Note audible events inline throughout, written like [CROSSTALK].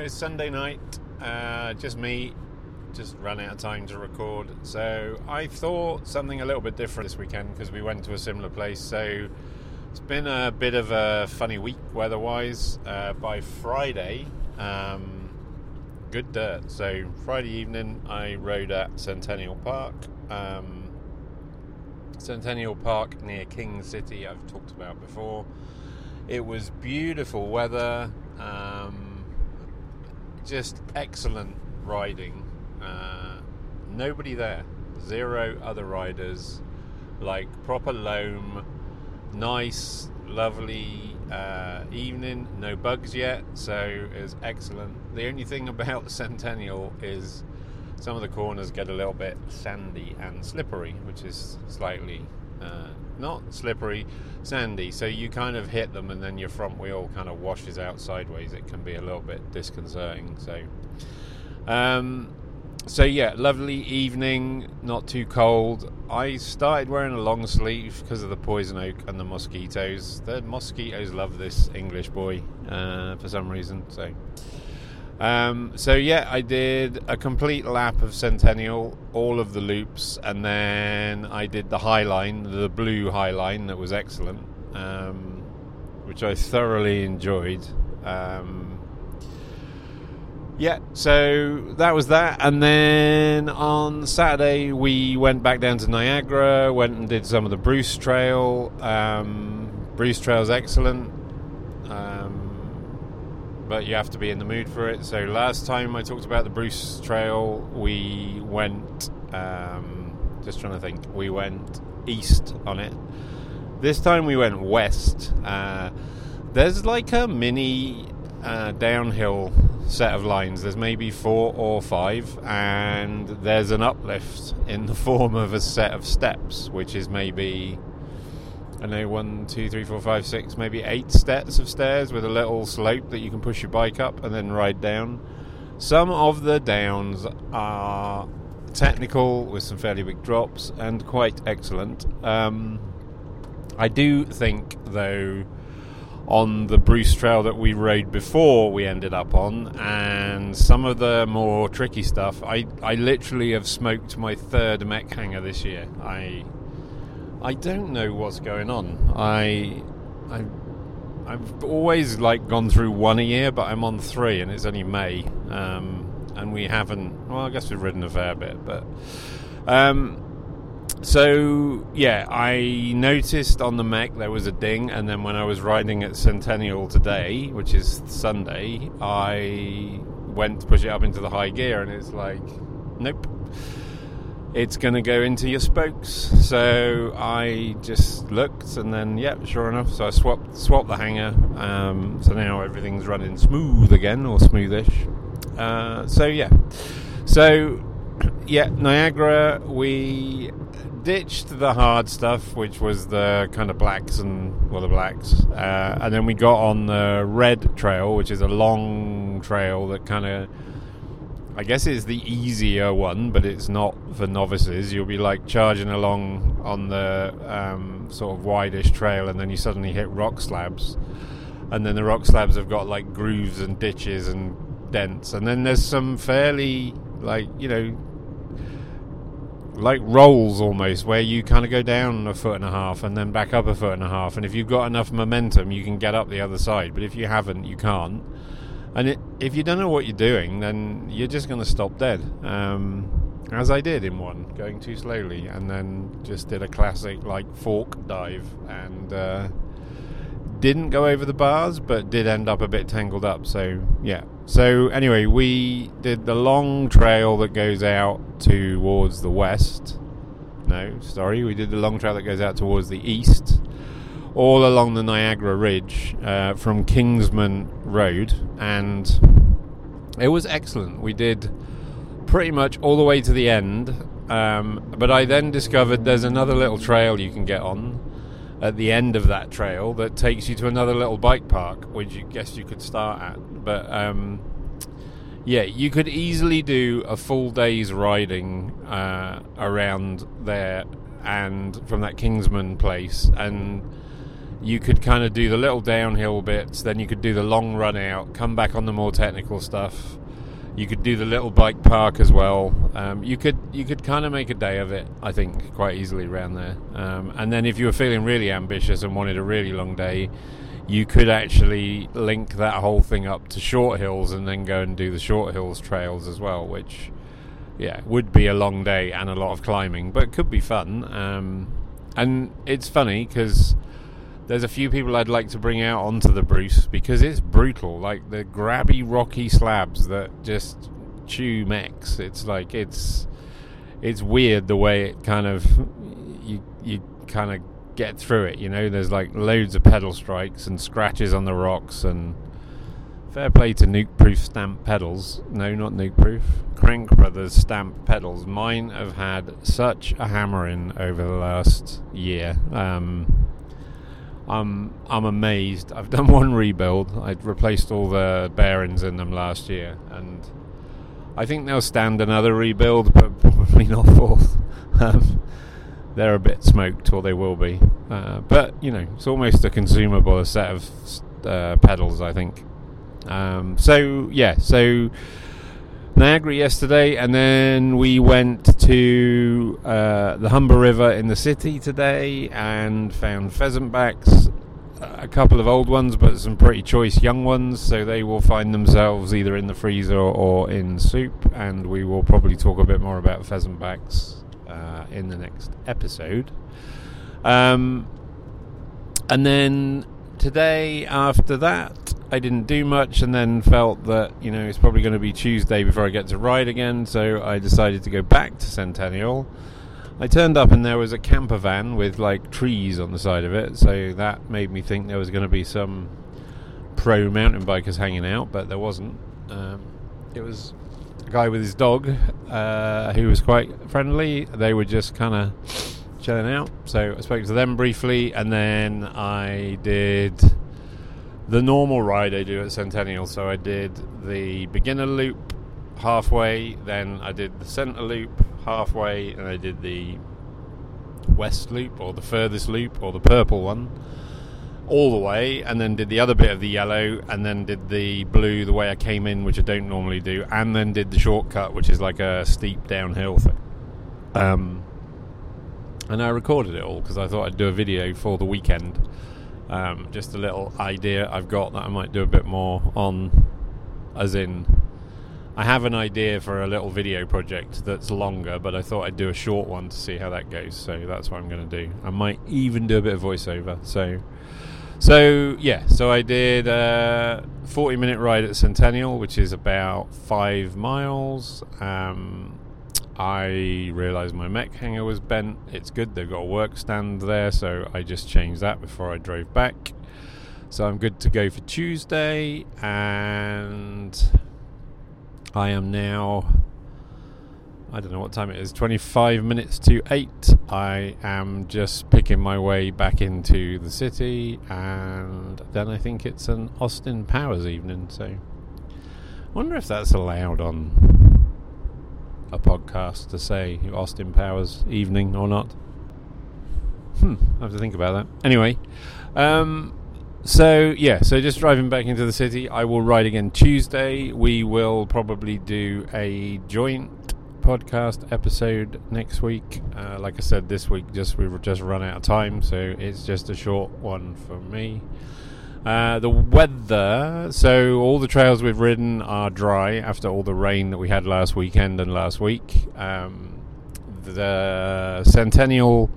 It's Sunday night, uh, just me, just ran out of time to record. So I thought something a little bit different this weekend because we went to a similar place. So it's been a bit of a funny week weather-wise. Uh, by Friday, um, good dirt. So Friday evening, I rode at Centennial Park. Um, Centennial Park near King City, I've talked about before. It was beautiful weather. Um, just excellent riding. Uh, nobody there, zero other riders. Like proper loam, nice, lovely uh, evening. No bugs yet, so it was excellent. The only thing about the [LAUGHS] Centennial is some of the corners get a little bit sandy and slippery, which is slightly uh, not slippery, sandy. So you kind of hit them, and then your front wheel kind of washes out sideways. It can be a little bit disconcerting. So, um, so yeah, lovely evening, not too cold. I started wearing a long sleeve because of the poison oak and the mosquitoes. The mosquitoes love this English boy uh, for some reason. So. Um, so yeah, I did a complete lap of Centennial, all of the loops, and then I did the High Line, the blue High Line, that was excellent, um, which I thoroughly enjoyed. Um, yeah, so that was that, and then on Saturday we went back down to Niagara, went and did some of the Bruce Trail. Um, Bruce Trail's excellent. But you have to be in the mood for it. So last time I talked about the Bruce Trail, we went. Um, just trying to think. We went east on it. This time we went west. Uh, there's like a mini uh, downhill set of lines. There's maybe four or five, and there's an uplift in the [LAUGHS] form of a set of steps, which is maybe I know one, two, three, four, five, six, maybe eight steps of stairs with a little slope that you can push your bike up and then ride down. Some of the downs are technical with some fairly big drops and quite excellent. Um, I do think, though, on the Bruce Trail that we rode before we ended up on, and some of the more tricky stuff, I, I literally have smoked my third mech hanger this year. I I don't know what's going on. I, I, I've always like gone through one a year, but I'm on three, and it's only May, um, and we haven't. Well, I guess we've ridden a fair bit, but. Um, so yeah, I noticed on the mech there was a ding, and then when I was riding at Centennial today, which is Sunday, I went to push it up into the high gear, and it's like, nope it's going to go into your spokes. So I just looked, and then, yeah, sure enough. So I swapped swapped the hanger. Um, so now everything's running smooth again, or smoothish. Uh, so yeah, so [CLEARS THROAT] yeah, Niagara. We ditched the hard stuff, which was the kind of blacks and well, the blacks, uh, and then we got on the red trail, which is a long trail that kind of I guess it's the easier one, but it's not for novices. You'll be like charging along on the um, sort of widest trail, and then you suddenly hit rock slabs, and then the rock slabs have got like grooves and ditches and dents, and then there's some fairly like you know like rolls almost where you kind of go down a foot and a half and then back up a foot and a half. And if you've got enough momentum you can get up the other side. But if you haven't you can't and it, if you don't know what you're doing, then you're just going to stop dead. Um, as I did in one, going too slowly, and then just did a classic like fork dive, and uh, didn't go over the bars, but did end up a bit tangled up. So yeah. So anyway, we did the long trail that goes out towards the west. No, sorry, we did the long trail that goes out towards the east all along the Niagara Ridge uh, from Kingsman Road, and it was excellent. We did pretty much all the way to the end, um, but I then discovered there's another little trail you can get on at the end of that trail that takes you to another little bike park, which you guess you could start at. But um, yeah, you could easily do a full day's riding uh, around there and from that Kingsman place and you could kind of do the little downhill bits, then you could do the long run out, come back on the more technical stuff. You could do the little bike park as well. Um, you could you could kind of make a day of it, I think, quite easily around there. Um, and then if you were feeling really ambitious and wanted a really long day, you could actually link that whole thing up to short hills and then go and do the short hills trails as well, which yeah would be a long day and a lot of climbing, but could be fun. Um, and it's funny because there's a few people I'd like to bring out onto the Bruce because it's brutal. Like the grabby, rocky slabs that just chew mechs. It's like it's it's weird the way it kind of you you kind of get through it. You know, there's like loads of pedal strikes and scratches on the rocks and. Fair play to Nukeproof stamp pedals. No, not Nukeproof. Crank Brothers stamp pedals. Mine have had such a hammering over the last year. Um, I'm I'm amazed. I've done [LAUGHS] one rebuild. I replaced all the bearings in them last year, and I think they'll stand another rebuild, [LAUGHS] but probably not fourth. [LAUGHS] Um, they're a bit smoked, or they will be. Uh, but you know, it's almost a consumable set of uh, pedals, I think. Um, so yeah, so Niagara yesterday, and then we went to uh, the Humber River in the city today and found pheasant backs, a couple of old ones, but some pretty choice young ones. So they will find themselves either in the freezer or in soup, and we will probably talk a bit more about pheasant backs uh, in the next episode. Um, and then today, after that, I didn't do much and then felt that, you know, it's probably going to be Tuesday before I get to ride again, so I decided to go back to Centennial. I turned up and there was a camper van with like trees on the side of it, so that made me think there was going to be some pro mountain bikers hanging out, but there wasn't. Um, it was a guy with his dog uh, who was quite friendly. They were just kind of chilling out, so I spoke to them briefly and then I did the normal ride I do at Centennial. So I did the beginner loop halfway, then I did the center loop halfway, and I did the west loop or the furthest loop or the purple one all the way, and then did the other bit of the yellow, and then did the blue the way I came in, which I don't normally do, and then did the shortcut, which is like a steep downhill thing. Um, and I recorded it all because I thought I'd do a video for the weekend um, just a little idea I've got that I might do a bit more on, as in, I have an idea for a little video project that's longer, but I thought I'd do a short one to see how that goes. So that's what I'm going to do. I might even do a bit of voiceover. So, so yeah, so I did a 40 minute ride at Centennial, which is about five miles. Um, I realised my mech hanger was bent. It's good, they've got a work stand there, so I just changed that before I drove back. So I'm good to go for Tuesday, and I am now. I don't know what time it is, 25 minutes to 8. I am just picking my way back into the city, and then I think it's an Austin Powers evening, so. I wonder if that's allowed on a podcast to say Austin Powers evening or not. Hmm, I have to think about that. Anyway, um, so yeah, so just driving back into the city. I will ride again Tuesday. We will probably do a joint podcast episode next week. Uh, like I said, this week just we've just run out of time, so it's just a short one for me. Uh, the weather, so all the trails we've ridden are dry after all the rain that we had last weekend and last week. Um, the Centennial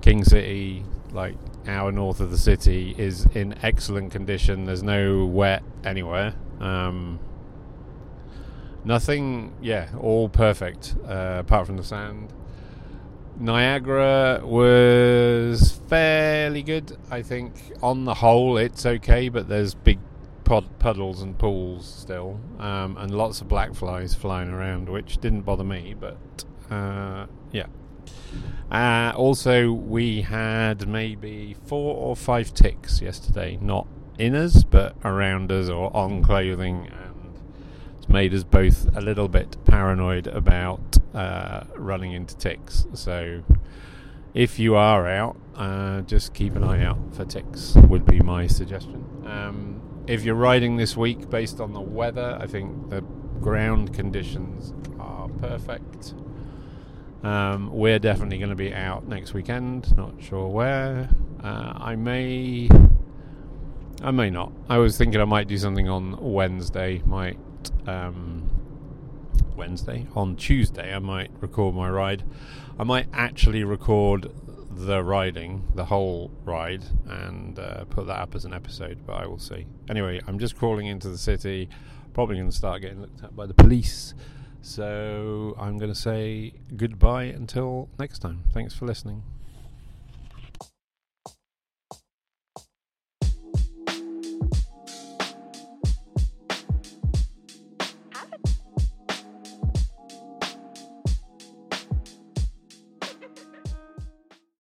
King City, like hour north of the city, is in excellent condition. There's no wet anywhere. Um, nothing, yeah, all perfect uh, apart from the sand. Niagara was fairly good. I think on the whole it's okay, but there's big pod- puddles and pools still, um, and lots of black flies flying around, which didn't bother me. But uh, yeah. Uh, also, we had maybe four or five ticks yesterday, not in us, but around us or on clothing and it's made us both a little bit paranoid about uh, running into ticks. So, if you are out, uh, just keep an eye out for ticks. Would be my suggestion. Um, if you're riding this week, based on the weather, I think the ground conditions are perfect. Um, we're definitely going to be out next weekend. Not sure where. Uh, I may. I may not. I was thinking I might do something on Wednesday. Might um, Wednesday on Tuesday. I might record my ride. I might actually record the riding, the whole ride, and uh, put that up as an episode. But I will see. Anyway, I'm just crawling into the city. Probably going to start getting looked at by the police. So I'm going to say goodbye until next time. Thanks for listening.